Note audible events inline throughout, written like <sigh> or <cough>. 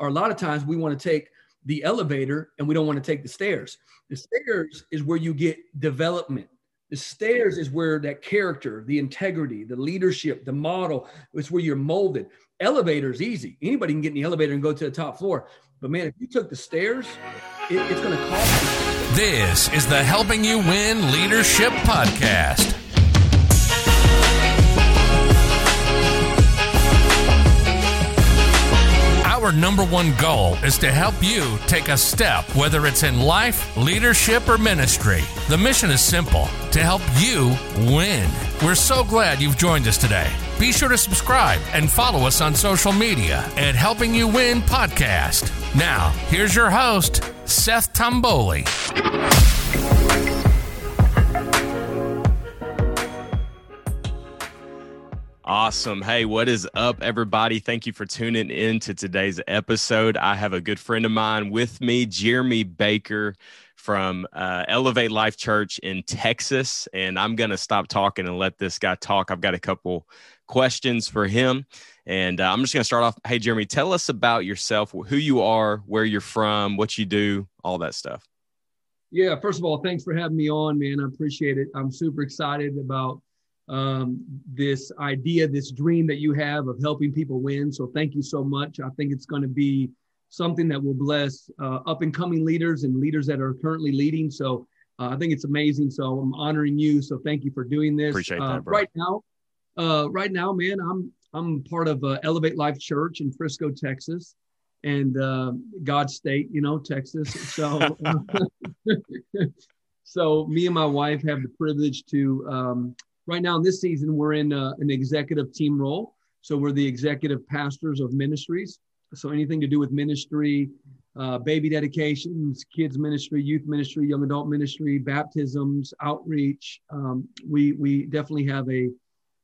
or a lot of times we want to take the elevator and we don't want to take the stairs. The stairs is where you get development. The stairs is where that character, the integrity, the leadership, the model, it's where you're molded. Elevator is easy. Anybody can get in the elevator and go to the top floor. But man, if you took the stairs, it, it's going to cost you. This is the Helping You Win Leadership Podcast. Our number one goal is to help you take a step, whether it's in life, leadership, or ministry. The mission is simple to help you win. We're so glad you've joined us today. Be sure to subscribe and follow us on social media at Helping You Win Podcast. Now, here's your host, Seth Tomboli. Awesome. Hey, what is up, everybody? Thank you for tuning in to today's episode. I have a good friend of mine with me, Jeremy Baker from uh, Elevate Life Church in Texas. And I'm going to stop talking and let this guy talk. I've got a couple questions for him. And uh, I'm just going to start off. Hey, Jeremy, tell us about yourself, who you are, where you're from, what you do, all that stuff. Yeah, first of all, thanks for having me on, man. I appreciate it. I'm super excited about um, this idea, this dream that you have of helping people win. So thank you so much. I think it's going to be something that will bless uh, up and coming leaders and leaders that are currently leading. So uh, I think it's amazing. So I'm honoring you. So thank you for doing this. Appreciate uh, that, bro. Right now, uh, right now, man, I'm I'm part of uh, Elevate Life Church in Frisco, Texas, and uh, God State, you know, Texas. So, <laughs> so me and my wife have the privilege to um, right now in this season we're in uh, an executive team role so we're the executive pastors of ministries so anything to do with ministry uh, baby dedications kids ministry youth ministry young adult ministry baptisms outreach um, we we definitely have a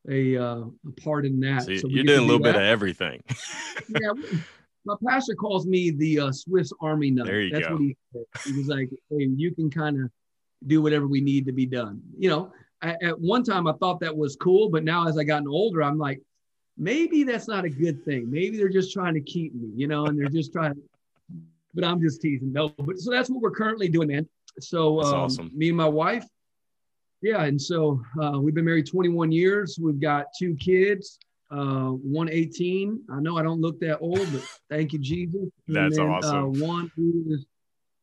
a, uh, a part in that So so you're doing a little bit that. of everything. <laughs> yeah my pastor calls me the uh, swiss army knife There you that's go. what he said he was like hey you can kind of do whatever we need to be done you know at, at one time I thought that was cool, but now as I gotten older, I'm like, maybe that's not a good thing. Maybe they're just trying to keep me, you know, and they're just trying. But I'm just teasing. No, but so that's what we're currently doing, man. So That's um, awesome. me and my wife, yeah, and so uh, we've been married 21 years. We've got two kids. Uh, one 18. I know I don't look that old, but thank you, Jesus. That's then, awesome. Uh, one who is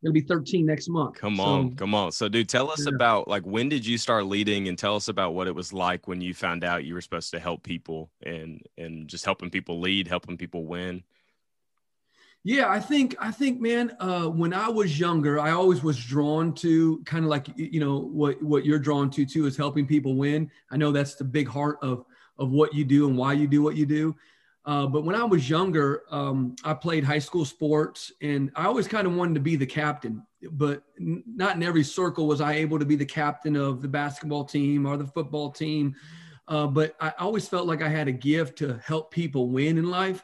to be 13 next month. Come So- on, come on. So, dude, tell us Yeah. about like when did you start leading, and tell us about what it was like when you found out you were supposed to help people and and just helping people lead, helping people win. Yeah, I think I think man, uh, when I was younger, I always was drawn to kind of like you know what what you're drawn to too is helping people win. I know that's the big heart of of what you do and why you do what you do. Uh, but when I was younger, um, I played high school sports, and I always kind of wanted to be the captain. But n- not in every circle was I able to be the captain of the basketball team or the football team. Uh, but I always felt like I had a gift to help people win in life.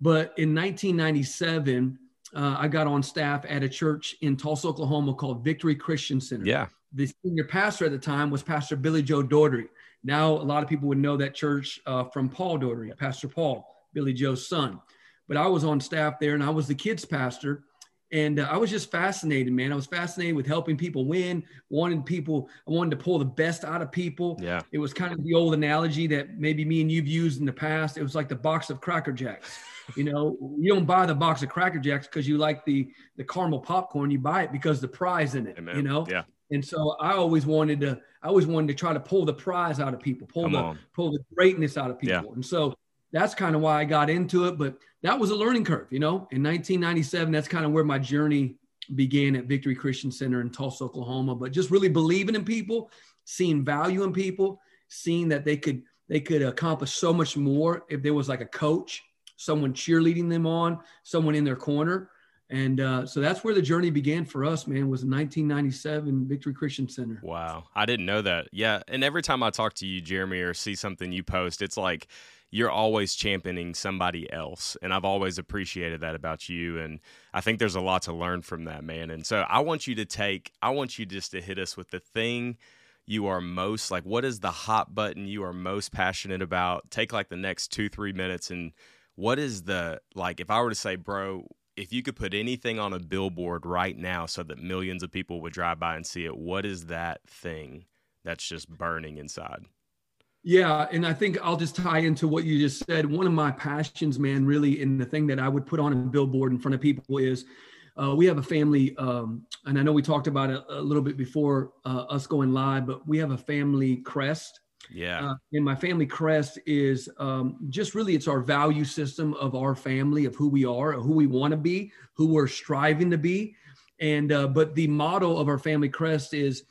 But in 1997, uh, I got on staff at a church in Tulsa, Oklahoma called Victory Christian Center. Yeah, The senior pastor at the time was Pastor Billy Joe Daugherty. Now, a lot of people would know that church uh, from Paul Daugherty, Pastor Paul, Billy Joe's son. But I was on staff there and I was the kids pastor. And uh, I was just fascinated, man. I was fascinated with helping people win, wanted people, I wanted to pull the best out of people. yeah, It was kind of the old analogy that maybe me and you've used in the past. It was like the box of Cracker Jacks. You know, <laughs> you don't buy the box of Cracker Jacks because you like the the caramel popcorn. You buy it because the prize in it. Amen. You know, yeah, and so I always wanted to. I always wanted to try to pull the prize out of people, pull Come the on. pull the greatness out of people. Yeah. And so that's kind of why I got into it. But that was a learning curve. You know, in 1997, that's kind of where my journey began at Victory Christian Center in Tulsa, Oklahoma. But just really believing in people, seeing value in people, seeing that they could they could accomplish so much more if there was like a coach, someone cheerleading them on, someone in their corner. And uh, so that's where the journey began for us, man, was in 1997 Victory Christian Center. Wow, I didn't know that. Yeah, and every time I talk to you, Jeremy, or see something you post, it's like you're always championing somebody else, and I've always appreciated that about you. And I think there's a lot to learn from that, man. And so I want you to take, I want you just to hit us with the thing you are most like. What is the hot button you are most passionate about? Take like the next two, three minutes and what is the like if I were to say, bro, if you could put anything on a billboard right now so that millions of people would drive by and see it, what is that thing that's just burning inside? Yeah, and I think I'll just tie into what you just said. One of my passions, man, really, and the thing that I would put on a billboard in front of people is uh, we have a family, um, and I know we talked about it a little bit before uh, us going live, but we have a family crest yeah. Uh, and my family crest is um, just really it's our value system of our family of who we are, who we want to be, who we're striving to be. And uh, but the motto of our family crest is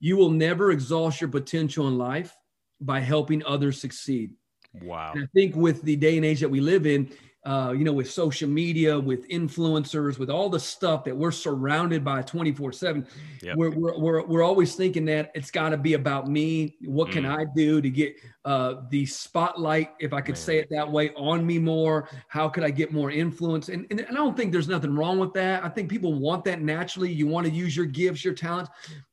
you will never exhaust your potential in life by helping others succeed. Wow. And I think with the day and age that we live in, uh, you know, with social media, with influencers, with all the stuff that we're surrounded by 24 7, we're, we're, we're, we're always thinking that it's got to be about me. What can mm. I do to get uh, the spotlight, if I could Man. say it that way, on me more? How could I get more influence? And, and, and I don't think there's nothing wrong with that. I think people want that naturally. You want to use your gifts, your talents.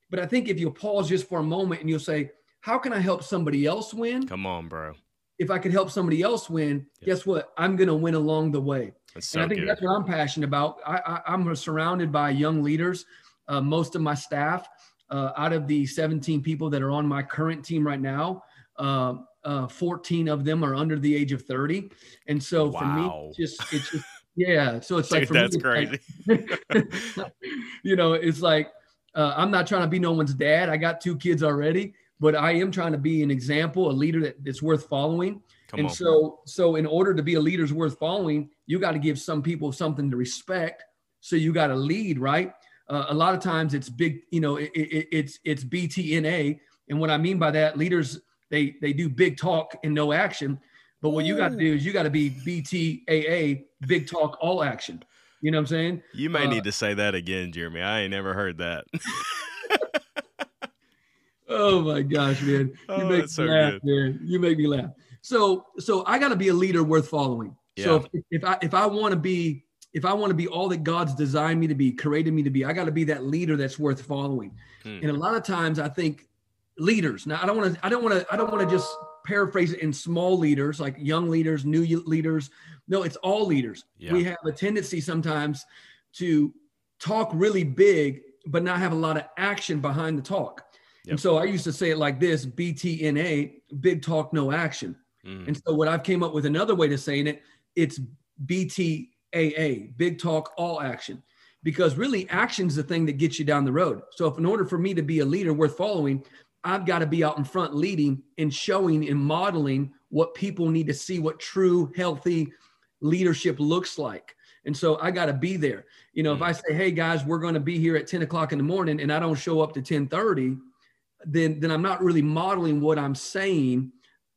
But I think if you pause just for a moment and you'll say, how can I help somebody else win? Come on, bro if I could help somebody else win, guess what? I'm going to win along the way. So and I think good. that's what I'm passionate about. I, am surrounded by young leaders. Uh, most of my staff, uh, out of the 17 people that are on my current team right now, uh, uh 14 of them are under the age of 30. And so wow. for me, it's just it's just yeah. So it's Dude, like for that's me, crazy. Like, <laughs> you know, it's like uh, I'm not trying to be no one's dad. I got two kids already, but I am trying to be an example, a leader that, that's worth following. Come and on. so, so in order to be a leader's worth following, you got to give some people something to respect. So you got to lead, right? Uh, a lot of times it's big, you know, it, it, it's it's BTNA, and what I mean by that, leaders they they do big talk and no action. But what you got to do is you got to be BTAA, big talk, all action. You know what I'm saying? You may uh, need to say that again, Jeremy. I ain't never heard that. <laughs> Oh my gosh, man! You oh, make me so laugh, good. man. You make me laugh. So, so I got to be a leader worth following. Yeah. So if, if I if I want to be if I want to be all that God's designed me to be, created me to be, I got to be that leader that's worth following. Hmm. And a lot of times, I think leaders. Now, I don't want to. I don't want to. I don't want to just paraphrase it in small leaders like young leaders, new leaders. No, it's all leaders. Yeah. We have a tendency sometimes to talk really big, but not have a lot of action behind the talk. Yep. And so I used to say it like this BTNA, big talk, no action. Mm. And so what I've came up with another way to saying it, it's BTAA, big talk, all action. Because really action is the thing that gets you down the road. So if in order for me to be a leader worth following, I've got to be out in front leading and showing and modeling what people need to see what true healthy leadership looks like. And so I got to be there. You know, mm. if I say, hey guys, we're going to be here at 10 o'clock in the morning and I don't show up to 10 30, then then I'm not really modeling what I'm saying.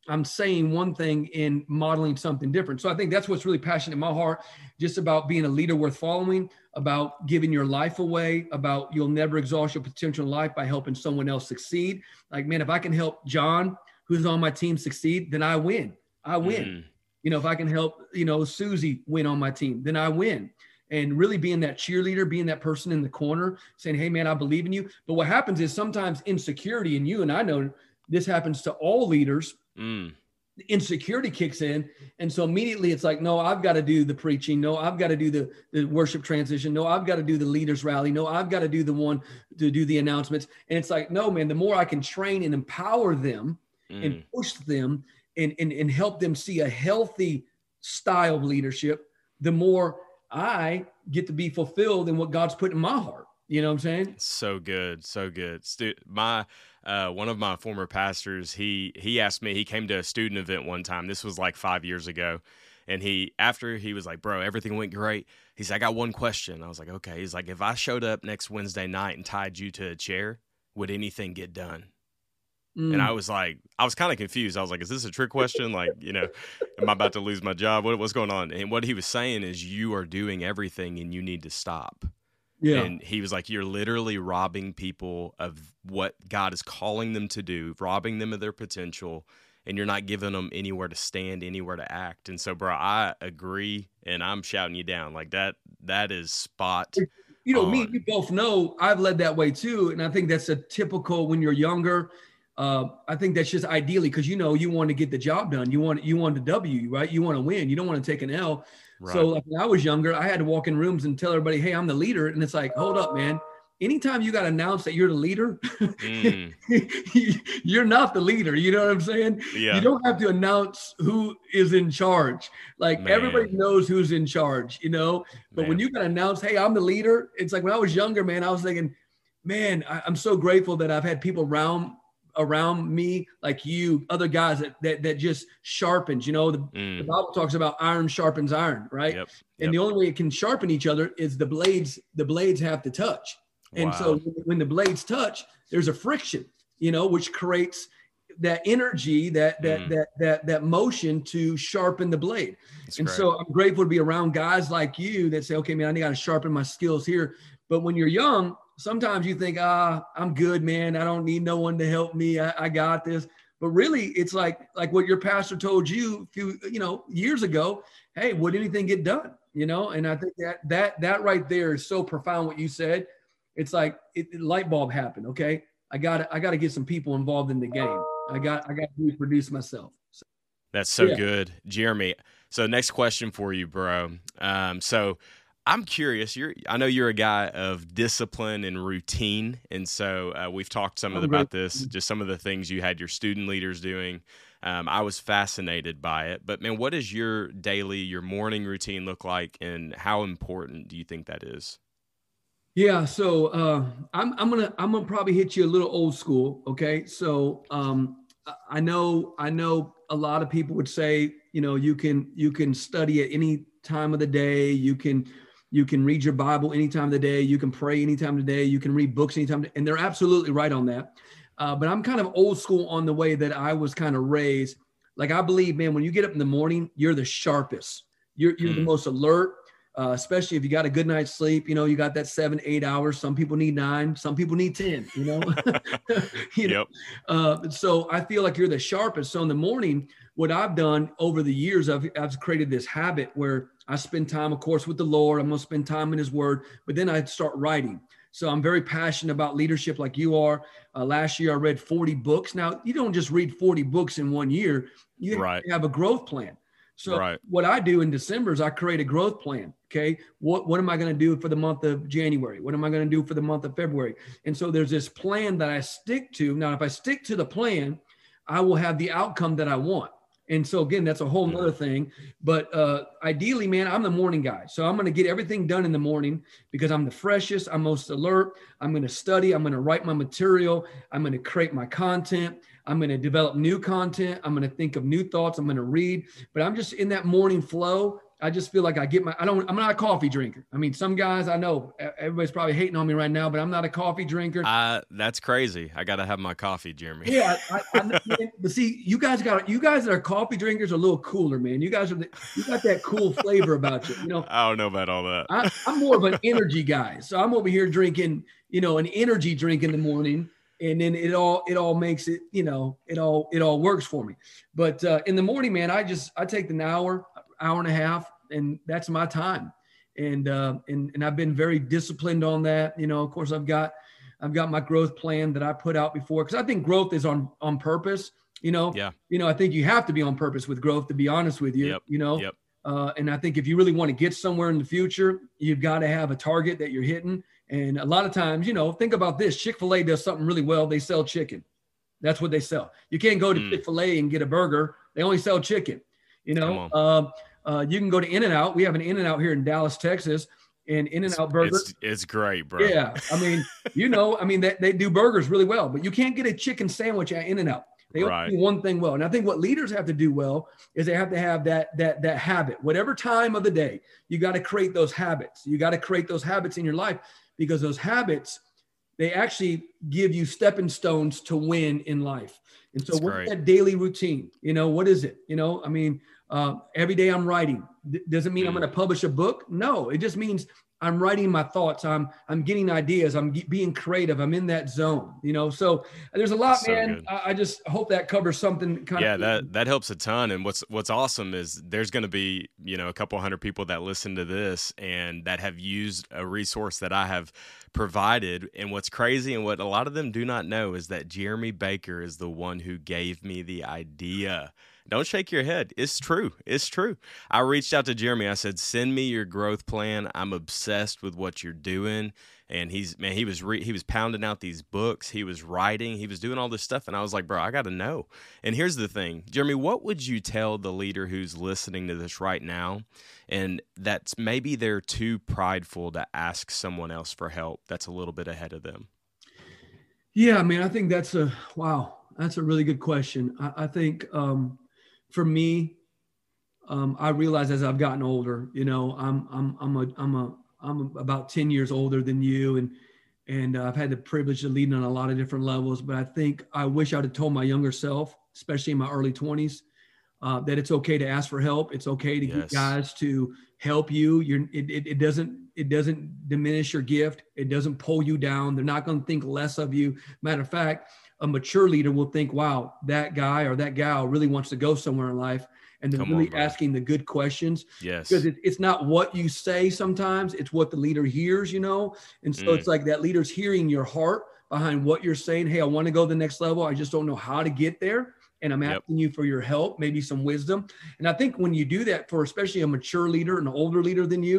I'm saying one thing and modeling something different. So I think that's what's really passionate in my heart, just about being a leader worth following, about giving your life away, about you'll never exhaust your potential in life by helping someone else succeed. Like, man, if I can help John, who's on my team, succeed, then I win. I win. Mm. You know, if I can help, you know, Susie win on my team, then I win and really being that cheerleader, being that person in the corner, saying, Hey, man, I believe in you. But what happens is sometimes insecurity, and you and I know this happens to all leaders. Mm. Insecurity kicks in. And so immediately it's like, no, I've got to do the preaching. No, I've got to do the, the worship transition. No, I've got to do the leaders rally. No, I've got to do the one to do the announcements. And it's like, no, man, the more I can train and empower them mm. and push them and, and, and help them see a healthy style of leadership, the more I get to be fulfilled in what God's put in my heart. You know what I'm saying? So good, so good. My uh, one of my former pastors, he he asked me. He came to a student event one time. This was like five years ago, and he after he was like, "Bro, everything went great." He said, "I got one question." I was like, "Okay." He's like, "If I showed up next Wednesday night and tied you to a chair, would anything get done?" Mm. And I was like, I was kind of confused. I was like, is this a trick question? Like, you know, am I about to lose my job? What, what's going on? And what he was saying is, you are doing everything and you need to stop. Yeah. And he was like, you're literally robbing people of what God is calling them to do, robbing them of their potential, and you're not giving them anywhere to stand, anywhere to act. And so, bro, I agree, and I'm shouting you down like that. That is spot. You know, on. me, you both know I've led that way too, and I think that's a typical when you're younger uh, I think that's just ideally because you know you want to get the job done. You want you want the W, right? You want to win. You don't want to take an L. Right. So like when I was younger, I had to walk in rooms and tell everybody, "Hey, I'm the leader," and it's like, hold up, man. Anytime you got to announce that you're the leader, mm. <laughs> you're not the leader. You know what I'm saying? Yeah. You don't have to announce who is in charge. Like man. everybody knows who's in charge, you know. But man. when you got to announce, "Hey, I'm the leader," it's like when I was younger, man. I was thinking, man, I, I'm so grateful that I've had people around around me like you other guys that that, that just sharpens you know the, mm. the bible talks about iron sharpens iron right yep. and yep. the only way it can sharpen each other is the blades the blades have to touch and wow. so when the blades touch there's a friction you know which creates that energy that that mm. that that that motion to sharpen the blade That's and great. so i'm grateful to be around guys like you that say okay man i got to sharpen my skills here but when you're young sometimes you think, ah, I'm good, man. I don't need no one to help me. I, I got this. But really, it's like like what your pastor told you a few, you know, years ago. Hey, would anything get done? You know, and I think that that that right there is so profound. What you said, it's like it, it light bulb happened. Okay, I got I got to get some people involved in the game. I got I got to reproduce myself. So, That's so yeah. good, Jeremy. So next question for you, bro. Um, so I'm curious. You're, I know you're a guy of discipline and routine, and so uh, we've talked some of about this, just some of the things you had your student leaders doing. Um, I was fascinated by it. But man, what does your daily, your morning routine look like, and how important do you think that is? Yeah, so uh, I'm I'm gonna I'm gonna probably hit you a little old school. Okay, so um, I know I know a lot of people would say you know you can you can study at any time of the day. You can you can read your Bible anytime of the day. You can pray anytime of the day. You can read books anytime. And they're absolutely right on that. Uh, but I'm kind of old school on the way that I was kind of raised. Like I believe, man, when you get up in the morning, you're the sharpest. You're, you're mm. the most alert, uh, especially if you got a good night's sleep. You know, you got that seven, eight hours. Some people need nine. Some people need ten. You know. <laughs> you yep. Uh, so I feel like you're the sharpest. So in the morning, what I've done over the years, I've, I've created this habit where I spend time, of course, with the Lord. I'm going to spend time in His Word, but then I start writing. So I'm very passionate about leadership, like you are. Uh, last year, I read 40 books. Now, you don't just read 40 books in one year. You right. have a growth plan. So right. what I do in December is I create a growth plan. Okay, what what am I going to do for the month of January? What am I going to do for the month of February? And so there's this plan that I stick to. Now, if I stick to the plan, I will have the outcome that I want. And so again, that's a whole nother thing. But uh, ideally, man, I'm the morning guy. So I'm going to get everything done in the morning because I'm the freshest, I'm most alert. I'm going to study, I'm going to write my material, I'm going to create my content. I'm going to develop new content. I'm going to think of new thoughts. I'm going to read, but I'm just in that morning flow I just feel like I get my, I don't, I'm not a coffee drinker. I mean, some guys I know, everybody's probably hating on me right now, but I'm not a coffee drinker. Uh, that's crazy. I got to have my coffee, Jeremy. Yeah. I, I, but see, you guys got, you guys that are coffee drinkers are a little cooler, man. You guys are, the, you got that cool flavor about you. You know, <laughs> I don't know about all that. I, I'm more of an energy guy. So I'm over here drinking, you know, an energy drink in the morning and then it all it all makes it you know it all it all works for me but uh, in the morning man i just i take an hour hour and a half and that's my time. And, uh, and, and I've been very disciplined on that. You know, of course I've got, I've got my growth plan that I put out before. Cause I think growth is on, on purpose, you know, yeah. you know, I think you have to be on purpose with growth, to be honest with you, yep. you know, yep. Uh, and I think if you really want to get somewhere in the future, you've got to have a target that you're hitting. And a lot of times, you know, think about this Chick fil A does something really well. They sell chicken. That's what they sell. You can't go to mm. Chick fil A and get a burger, they only sell chicken. You know, um, uh, you can go to In and Out. We have an In and Out here in Dallas, Texas, and In and Out Burger. It's, it's, great, bro. Yeah, I mean, <laughs> you know, I mean, they, they do burgers really well, but you can't get a chicken sandwich at In and Out. They only right. do one thing well, and I think what leaders have to do well is they have to have that that that habit. Whatever time of the day, you got to create those habits. You got to create those habits in your life because those habits they actually give you stepping stones to win in life. And so, what's that daily routine? You know, what is it? You know, I mean, Uh, every day I'm writing. D- doesn't mean I'm Mm. going to publish a book. No, it just means I'm writing my thoughts. I'm I'm getting ideas. I'm ge- being creative. I'm in that zone. You know, so there's a lot, So man. I, I just hope that covers something. Kind yeah of that that helps a ton and what's what's awesome is there's going to be you know a couple hundred people that listen to this and that have used a resource that i have provided and what's crazy and what a lot of them do not know is that jeremy baker is the one who gave me the idea don't shake your head. It's true. It's true. I reached out to jeremy. I said send me your growth plan. I'm obsessed with what you're doing. And he's man he was re- he was pounding out these books. He was writing. He was doing all this stuff. And i was like bro i gotta know. And here's the thing. Jeremy what would you tell the leader who's listening to this right now and that's maybe they're too prideful to ask someone else for help that's a little bit ahead of them? Yeah, man, I think that's a wow. That's a really good question. I, I think um, for me, um, I realize as I've gotten older, you know, I'm I'm I'm a I'm a I'm about ten years older than you, and and uh, I've had the privilege of leading on a lot of different levels. But I think I wish I'd have told my younger self, especially in my early twenties, uh, that it's okay to ask for help. It's okay to Yes. get guys to help you. You're it, it, it doesn't it doesn't diminish your gift. It doesn't pull you down. They're not going to think less of you. Matter of fact, a mature leader will think, "Wow, that guy or that gal really wants to go somewhere in life," and they're Come really bro. asking the good questions. Yes. Because it, it's not what you say sometimes it's what the leader hears you know? And so Mm. it's like that leader's hearing your heart behind what you're saying. Hey i want to go to the next level. I just don't know how to get there. And i'm Yep. asking you for your help maybe some wisdom. And i think when you do that for especially a mature leader an older leader than you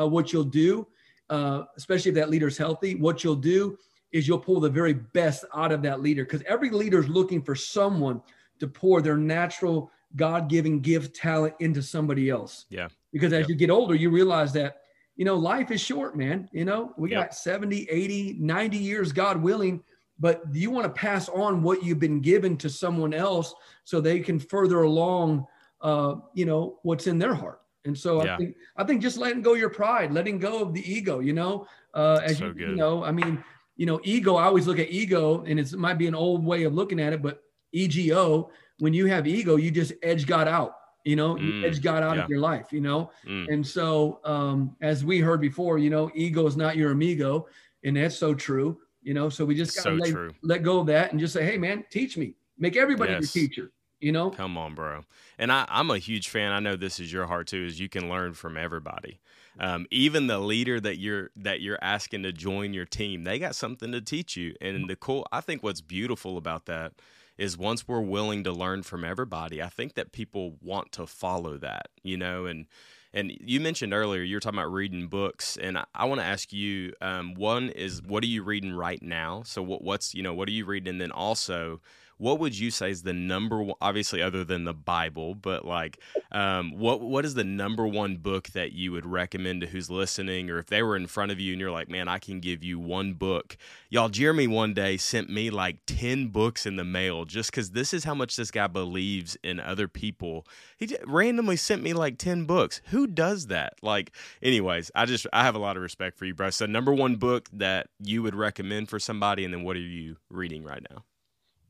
uh, what you'll do uh, especially if that leader's healthy what you'll do is you'll pull the very best out of that leader because every leader is looking for someone to pour their natural god-given gift talent into somebody else Yeah. because as Yep. you get older you realize that you know life is short man you know we Yep. got 70 80 90 years god willing but you want to pass on what you've been given to someone else so they can further along uh you know what's in their heart and so Yeah. i think i think just letting go your pride letting go of the ego you know uh as So you, you know i mean you know ego i always look at ego and it's, it might be an old way of looking at it but ego when you have ego you just edge god out you know you Mm, edge god out yeah. of your life you know Mm. and so, um, as we heard before, you know, ego is not your amigo, and that's so true. You know, so we just gotta let, let go of that and just say, "Hey, man, teach me. Make everybody Yes. your teacher." You know, Come on, bro. And I, I'm a huge fan. I know this is your heart too. Is you can learn from everybody, um, even the leader that you're that you're asking to join your team. They got something to teach you. And the cool, I think, what's beautiful about that is once we're willing to learn from everybody, I think that people want to follow that. You know, and and you mentioned earlier you were talking about reading books, and I, I want to ask you. Um, one is what are you reading right now? So what what's you know what are you reading? And then also what would you say is the number one obviously other than the bible but like um, what what is the number one book that you would recommend to who's listening or if they were in front of you and you're like man i can give you one book. Y'all jeremy one day sent me like 10 books in the mail just because this is how much this guy believes in other people. He randomly sent me like 10 books. Who does that? Like anyways i just i have a lot of respect for you bro. So number one book that you would recommend for somebody and then what are you reading right now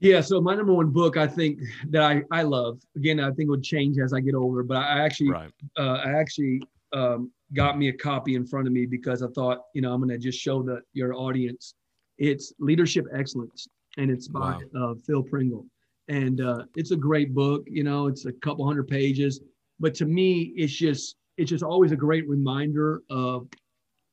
yeah. So my number one book, I think that I I love. Again, I think would change as I get older, but I actually right uh, I actually um, got me a copy in front of me because I thought, you know, I'm going to just show the your audience. It's Leadership Excellence, and it's by uh, Phil Pringle, and uh, it's a great book. You know, it's a couple hundred pages, but to me, it's just it's just always a great reminder of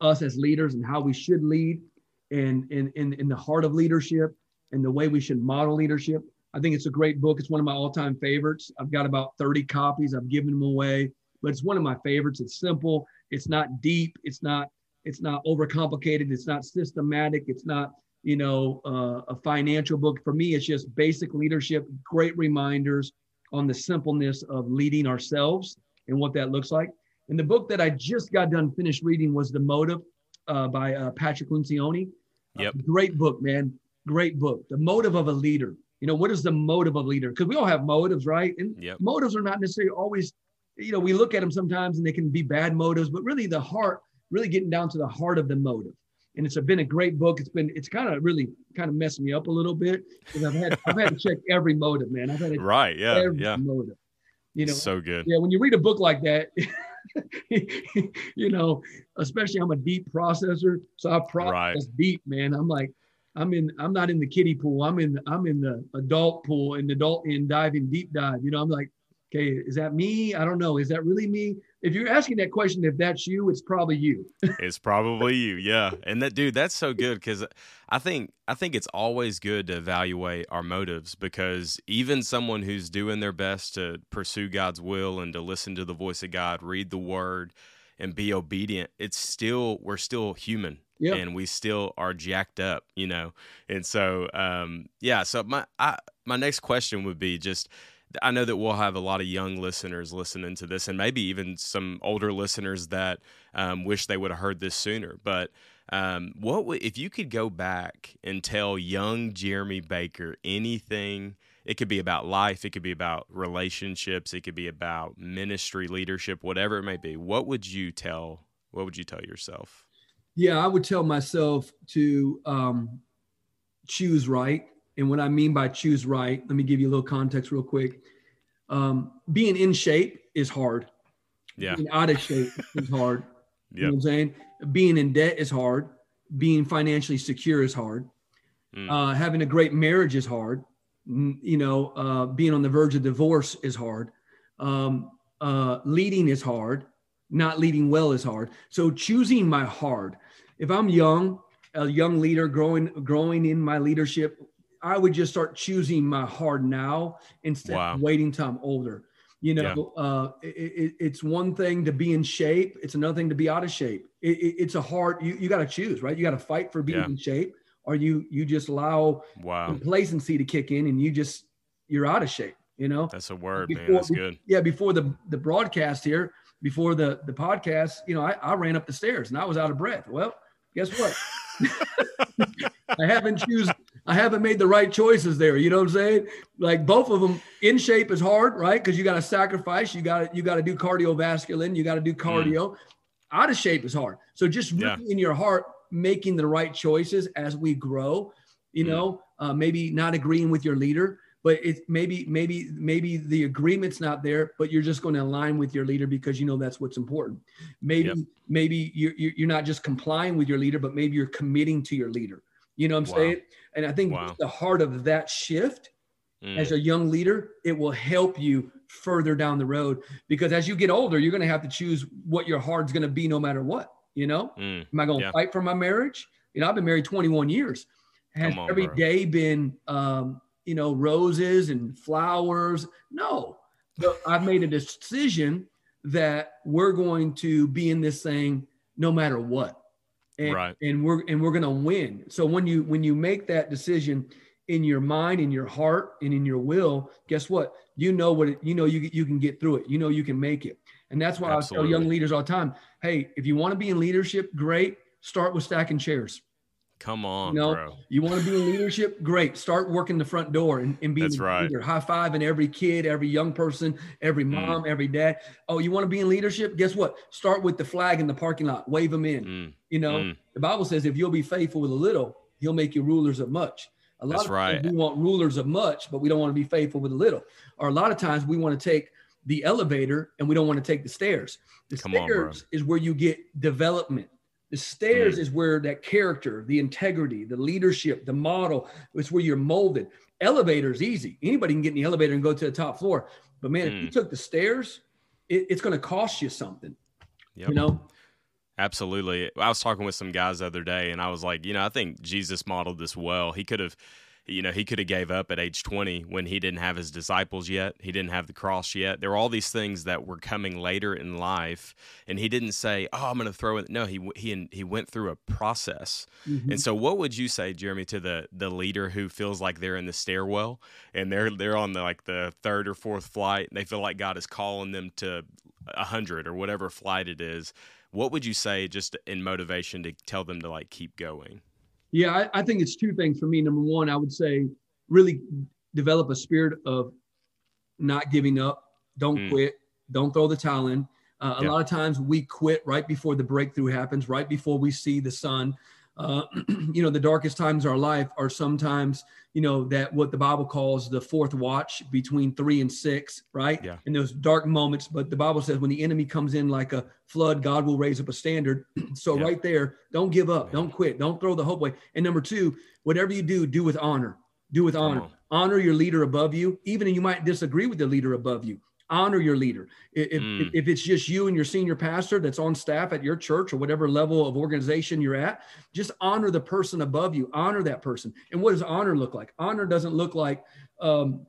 us as leaders and how we should lead, and in in in the heart of leadership and the way we should model leadership. I think it's a great book. It's one of my all-time favorites. I've got about 30 copies. I've given them away, but it's one of my favorites. It's simple. It's not deep. It's not. It's not overcomplicated. It's not systematic. It's not you know uh, a financial book. For me, it's just basic leadership. Great reminders on the simpleness of leading ourselves and what that looks like. And the book that I just got done finished reading was The Motive uh, by uh, Patrick Lencioni. Yep. great book, man. Great book. The motive of a leader. You know, what is the motive of a leader? Because we all have motives, right? And Yep. motives are not necessarily always, you know, we look at them sometimes and they can be bad motives, but really the heart, really getting down to the heart of the motive. And it's been a great book. It's been, it's kind of really kind of messed me up a little bit because I've had, I've had to check every motive, man. I've had to Right. Yeah. every Yeah. motive. You know, so good. Yeah, when you read a book like that, <laughs> you know, especially I'm a deep processor, so I process right. deep, man. I'm like, I'm in, I'm not in the kiddie pool. I'm in, I'm in the adult pool and adult in diving deep dive. You know, I'm like, okay, is that me? I don't know. Is that really me? If you're asking that question, if that's you, it's probably you. <laughs> it's probably you, yeah. And that dude, that's so good because I think I think it's always good to evaluate our motives because even someone who's doing their best to pursue God's will and to listen to the voice of God, read the Word, and be obedient, it's still we're still human. Yep. and we still are jacked up, you know. And so, um, yeah. So my I, my next question would be just I know that we'll have a lot of young listeners listening to this, and maybe even some older listeners that um, wish they would have heard this sooner. But um, what would, if you could go back and tell young Jeremy Baker anything? It could be about life, it could be about relationships, it could be about ministry, leadership, whatever it may be. What would you tell? What would you tell yourself? Yeah, I would tell myself to um, choose right and what I mean by choose right, let me give you a little context real quick. Um, being in shape is hard. Yeah. Being out of shape <laughs> is hard. You know what I'm saying? Being in debt is hard. Being financially secure is hard. Mm. Uh, having a great marriage is hard. You know, uh, being on the verge of divorce is hard. Um, uh, leading is hard. Not leading well is hard. So choosing my hard. If I'm young, a young leader growing growing in my leadership I would just start choosing my hard now instead wow. of waiting till I'm older. You know, yeah. uh, it, it, it's one thing to be in shape. It's another thing to be out of shape. It, it's a hard, you, you got to choose, right? You got to fight for being yeah. in shape or you, you just allow wow. complacency to kick in and you just, you're out of shape, you know? That's a word, before, man. That's good. Yeah. Before the, the broadcast here, before the, the podcast, you know, I, I ran up the stairs and I was out of breath. Well, guess what? I haven't choose I haven't made the right choices there. You know what I'm saying? Like both of them in shape is hard, right? Because you got to sacrifice. You got to you got to do cardiovascular. You got to do mm. cardio. Mm. Out of shape is hard. So just yeah. in your heart, making the right choices as we grow. You mm. know, uh, maybe not agreeing with your leader, but it's maybe maybe maybe the agreement's not there, but you're just going to align with your leader because you know that's what's important. Maybe yep. maybe you're you're not just complying with your leader, but maybe you're committing to your leader. You know what I'm wow. saying? And I think wow. the heart of that shift mm. as a young leader, it will help you further down the road because as you get older, you're going to have to choose what your heart's going to be no matter what. You know, mm. am I going to yeah. fight for my marriage? You know, I've been married 21 years. Has on, every bro. day been, um, you know, roses and flowers? No, I've made a decision that we're going to be in this thing no matter what and, right. and we're and we're gonna win. So when you when you make that decision in your mind, in your heart, and in your will, guess what? You know what it, you know you you can get through it. You know you can make it. And that's why Absolutely. I tell young leaders all the time, hey, if you want to be in leadership, great. Start with stacking chairs. Come on, you know, bro. You want to be in leadership? Great. Start working the front door and, and being right. leader. High fiving every kid, every young person, every mm. mom, mm. every dad. Oh, you want to be in leadership? Guess what? Start with the flag in the parking lot. Wave them in. Mm. You know, mm. the Bible says if you'll be faithful with a little, he'll make you rulers of much. A lot That's of right. we want rulers of much, but we don't want to be faithful with a little. Or a lot of times we want to take the elevator and we don't want to take the stairs. The Come stairs on, is where you get development the stairs mm. is where that character, the integrity, the leadership, the model, it's where you're molded. Elevator is easy. Anybody can get in the elevator and go to the top floor. But man, mm. if you mm. took the stairs, it, it's going to cost you something. Yep. You know? Absolutely. I was talking with some guys the other day and I was like, you know, I think Jesus modeled this well. He could have you know, he could have gave up at age 20 when he didn't have his disciples yet. He didn't have the cross yet. There were all these things that were coming later in life, and he didn't say, "Oh, I'm going to throw it." No, he he he went through a process. Mm-hmm. And so, what would you say, Jeremy, to the the leader who feels like they're in the stairwell and they're they're on the like the third or fourth flight, and they feel like God is calling them to a hundred or whatever flight it is? What would you say, just in motivation, to tell them to like keep going? Yeah, I, I, think it's two things for me. Number one, I would say really develop a spirit of not giving up. Don't mm. quit. Don't throw the towel in. Uh, yeah. A lot of times we quit right before the breakthrough happens, right before we see the sun. Uh, <clears throat> you know, the darkest times of our life are sometimes, you know, that what the Bible calls the fourth watch between three and six, right? Yeah. In those dark moments. But the Bible says when the enemy comes in like a flood, God will raise up a standard. <clears throat> so Yeah. right there, don't give up, Man. don't quit, don't throw the hope away. And number two, whatever you do, do with honor. Do with honor. Honor your leader above you, even if you might disagree with the leader above you. Honor your leader. If, Mm. if, it's just you and your senior pastor that's on staff at your church or whatever level of organization you're at, just honor the person above you. Honor that person. And what does honor look like? Honor doesn't look like um,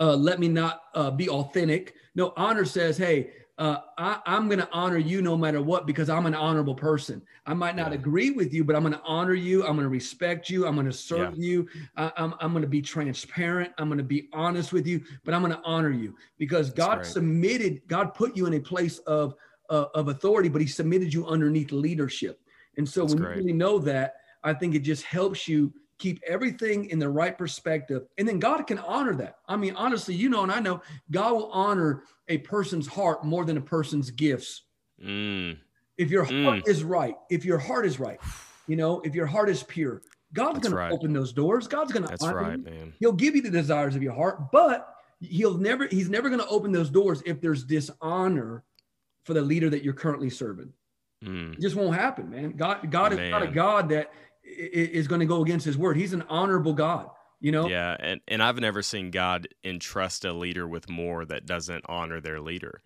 uh, let me not uh, be authentic. No, honor says, hey, uh, I, I'm going to honor you no matter what because I'm an honorable person. I might not Yeah. agree with you, but I'm going to honor you. I'm going to respect you. I'm going to serve you. I, I'm, I'm going to be transparent. I'm going to be honest with you, but I'm going to honor you because God great. submitted, God put you in a place of, uh, of authority, but he submitted you underneath leadership. And so That's when great. you really know that, I think it just helps you keep everything in the right perspective. And then God can honor that. I mean, honestly, you know, and I know God will honor a person's heart more than a person's gifts. Mm, If your heart Mm. is right, if your heart is right, you know, if your heart is pure, God's going right. to open those doors. God's going to that's honor right, you. man. He'll give you the desires of your heart, but he'll never, he's never going to open those doors if there's dishonor for the leader that you're currently serving. Mm, It just won't happen, man. God, God is not a God that is going to go against his word. He's an honorable God, you know? yeah, and and I've never seen God entrust a leader with more that doesn't honor their leader.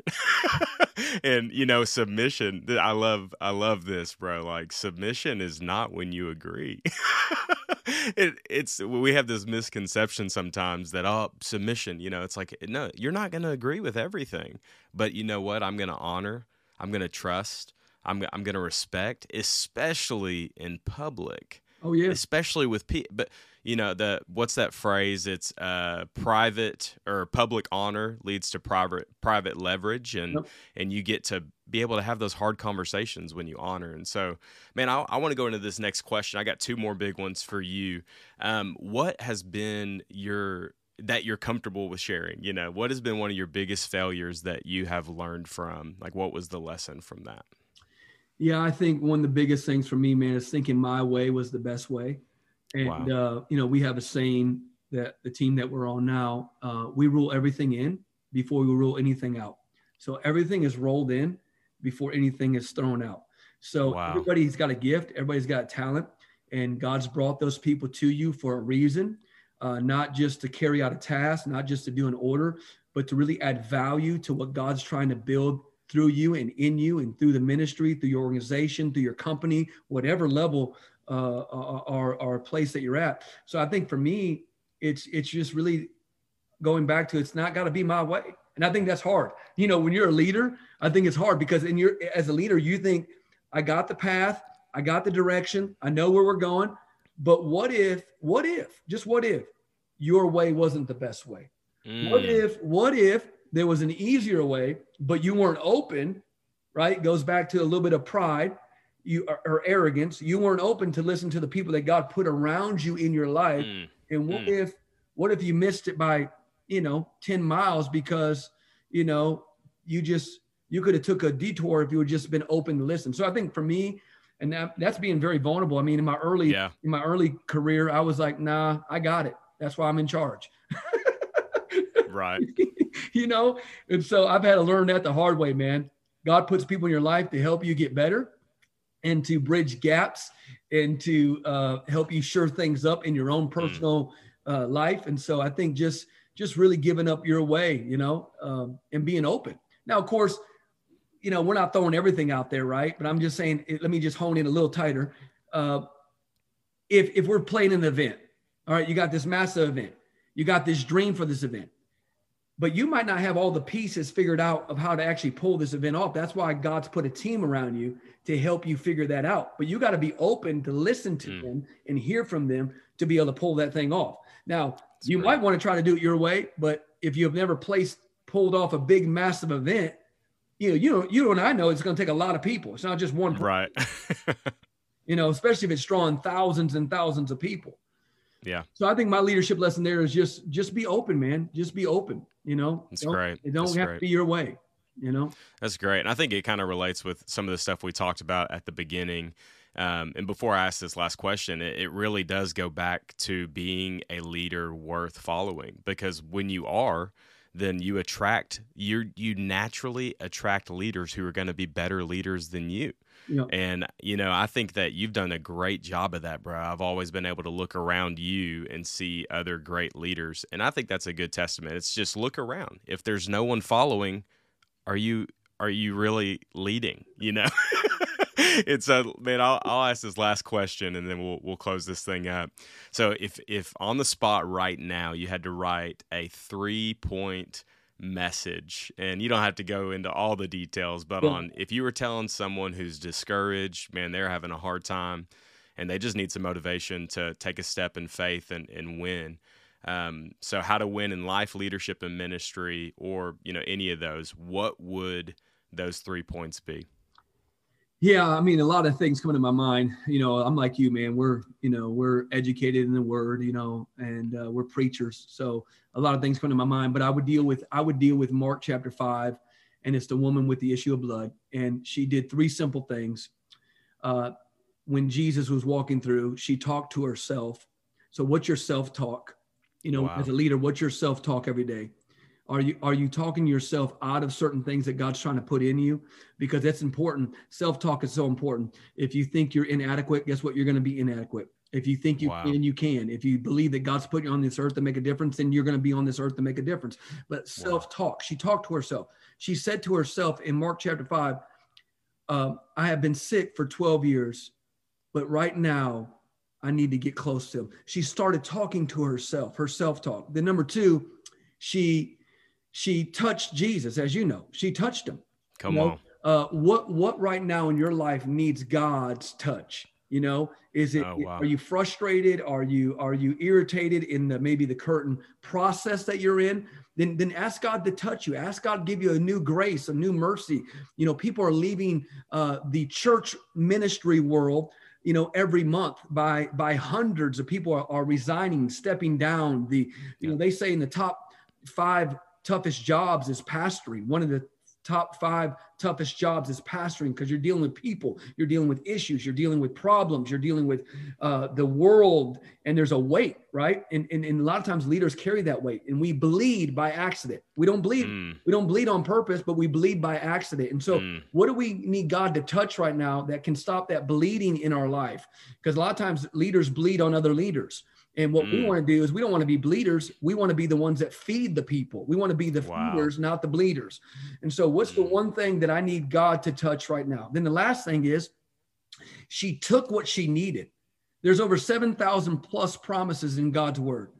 <laughs> and you know, submission. I love I love this, bro. Like submission is not when you agree. <laughs> it, it's we have this misconception sometimes that oh submission, you know, it's like no, you're not going to agree with everything, but you know what? I'm going to honor. I'm going to trust. I'm I'm going to respect, especially in public Oh, yeah. especially with people but you know the what's that phrase? It's uh private or public honor leads to private private leverage and Yep. and you get to be able to have those hard conversations when you honor and so man i, I want to go into this next question. I got two more big ones for you. Um what has been your that you're comfortable with sharing? You know what has been one of your biggest failures that you have learned from? Like what was the lesson from that Yeah, I think one of the biggest things for me, man, is thinking my way was the best way. And, uh, you know, we have a saying that the team that we're on now, uh, we rule everything in before we rule anything out. So everything is rolled in before anything is thrown out. So Wow. everybody's got a gift, everybody's got talent, and God's brought those people to you for a reason, uh, not just to carry out a task, not just to do an order, but to really add value to what God's trying to build through you and in you and through the ministry, through your organization, through your company, whatever level uh, or, or place that you're at. So I think for me, it's it's just really going back to it's not got to be my way, and I think that's hard. You know, when you're a leader, I think it's hard because in your as a leader, you think I got the path, I got the direction, I know where we're going, but what if, what if, just what if your way wasn't the best way? What Mm, if what if there was an easier way, but you weren't open, right? Goes back to a little bit of pride, you or, or arrogance. You weren't open to listen to the people that God put around you in your life. mm, And what Mm. if what if you missed it by, you know, 10 miles because, you know, you just you could have took a detour if you had just been open to listen. So I think for me, and that, that's being very vulnerable. I mean, in my early yeah in my early career, I was like, nah, I got it. That's why I'm in charge. <laughs> right <laughs> <laughs> you know? And so I've had to learn that the hard way, man. God puts people in your life to help you get better and to bridge gaps and to uh, help you shore things up in your own personal uh, life. And so I think just just really giving up your way, you know, um, and being open. Now, of course, you know, we're not throwing everything out there, right? But I'm just saying, let me just hone in a little tighter. Uh, if if we're playing an event, all right, you got this massive event, you got this dream for this event, but you might not have all the pieces figured out of how to actually pull this event off. That's why God's put a team around you to help you figure that out. But you got to be open to listen to Mm. them and hear from them to be able to pull that thing off. Now, That's you great. might want to try to do it your way, but if you have never placed pulled off a big massive event, you know, you know, you and I know it's going to take a lot of people. It's not just one, person, right <laughs> you know, especially if it's drawing thousands and thousands of people. Yeah So I think my leadership lesson there is just just be open, man. Just be open. You know, That's Don't- great. It don't That's have great. to be your way. You know, That's great. And I think it kind of relates with some of the stuff we talked about at the beginning. Um, and before I ask this last question, it, it really does go back to being a leader worth following because when you are, then you attract you you naturally attract leaders who are going to be better leaders than you. Yeah. And you know, I think that you've done a great job of that, bro. I've always been able to look around you and see other great leaders, and I think that's a good testament. It's just look around. If there's no one following, are you are you really leading? You know. <laughs> it's a man. I'll, I'll ask this last question and then we'll we'll close this thing up. So if if on the spot right now you had to write a three point message and you don't have to go into all the details but yeah. on if you were telling someone who's discouraged man they're having a hard time and they just need some motivation to take a step in faith and, and win um, so how to win in life leadership and ministry or you know any of those what would those three points be yeah, I mean, a lot of things come to my mind. You know, I'm like you, man. We're, you know, we're educated in the word, you know, and uh, we're preachers. So a lot of things come to my mind. But I would deal with, I would deal with Mark chapter five, and it's the woman with the issue of blood, and she did three simple things. Uh, when Jesus was walking through, she talked to herself. So, what's your self talk? You know, wow. as a leader, what's your self talk every day? Are you are you talking yourself out of certain things that God's trying to put in you? Because that's important. Self-talk is so important. If you think you're inadequate, guess what? You're going to be inadequate. If you think you wow. can, you can. If you believe that God's put you on this earth to make a difference, then you're going to be on this earth to make a difference. But self-talk. She talked to herself. She said to herself in Mark chapter five, uh, "I have been sick for 12 years, but right now I need to get close to Him." She started talking to herself. Her self-talk. Then number two, she she touched Jesus, as you know, she touched him. Come you know? on. Uh, what what right now in your life needs God's touch? You know, is it? Oh, wow. Are you frustrated? Are you are you irritated in the maybe the curtain process that you're in? Then then ask God to touch you. Ask God to give you a new grace, a new mercy. You know, people are leaving uh, the church ministry world you know every month by by hundreds of people are, are resigning stepping down the you know they say in the top five toughest jobs is pastoring. One of the top five toughest jobs is pastoring because you're dealing with people, you're dealing with issues, you're dealing with problems, you're dealing with uh, the world, and there's a weight, right? And, and, and, a lot of times leaders carry that weight, and we bleed by accident. We don't bleed, mm. we don't bleed on purpose, but we bleed by accident. And so, mm. what do we need God to touch right now that can stop that bleeding in our life? Because a lot of times leaders bleed on other leaders. And what mm. we want to do is we don't want to be bleeders. We want to be the ones that feed the people. We want to be the wow. feeders, not the bleeders. And so, what's mm. the one thing that I need God to touch right now? Then the last thing is she took what she needed. There's over 7,000 plus promises in God's word.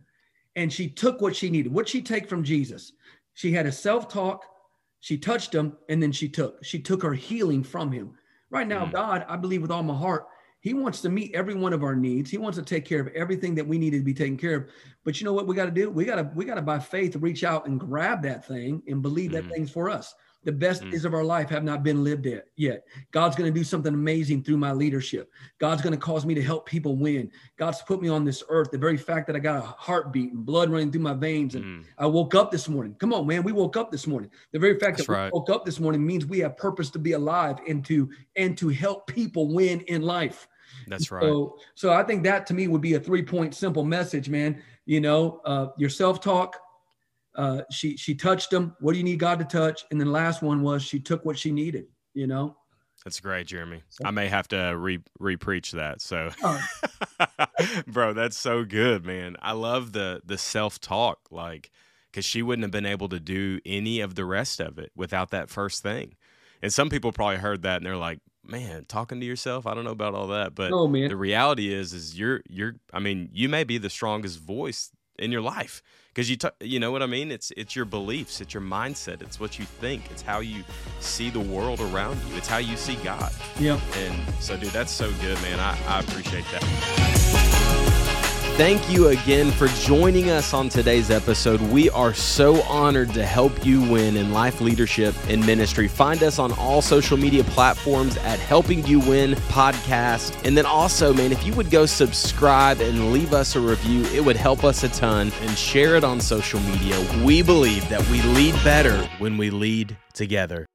And she took what she needed. What she take from Jesus? She had a self talk, she touched him, and then she took. She took her healing from him. Right now, mm. God, I believe with all my heart, he wants to meet every one of our needs. He wants to take care of everything that we need to be taken care of. But you know what we got to do? We got to we got to by faith reach out and grab that thing and believe that mm. thing's for us. The best mm. days of our life have not been lived yet. God's going to do something amazing through my leadership. God's going to cause me to help people win. God's put me on this earth. The very fact that I got a heartbeat and blood running through my veins, and mm. I woke up this morning. Come on, man, we woke up this morning. The very fact That's that right. we woke up this morning means we have purpose to be alive and to and to help people win in life. That's right. So, so I think that to me would be a three point simple message, man. You know, uh, your self talk. Uh, she she touched him. What do you need God to touch? And then the last one was she took what she needed. You know. That's great, Jeremy. I may have to re re preach that. So, oh. <laughs> bro, that's so good, man. I love the the self talk, like because she wouldn't have been able to do any of the rest of it without that first thing. And some people probably heard that and they're like, man, talking to yourself, I don't know about all that, but oh, the reality is, is you're, you're, I mean, you may be the strongest voice in your life because you, t- you know what I mean? It's, it's your beliefs, it's your mindset, it's what you think, it's how you see the world around you, it's how you see God. Yeah. And so, dude, that's so good, man. I, I appreciate that. Thank you again for joining us on today's episode. We are so honored to help you win in life leadership and ministry. Find us on all social media platforms at Helping You Win Podcast. And then also, man, if you would go subscribe and leave us a review, it would help us a ton and share it on social media. We believe that we lead better when we lead together.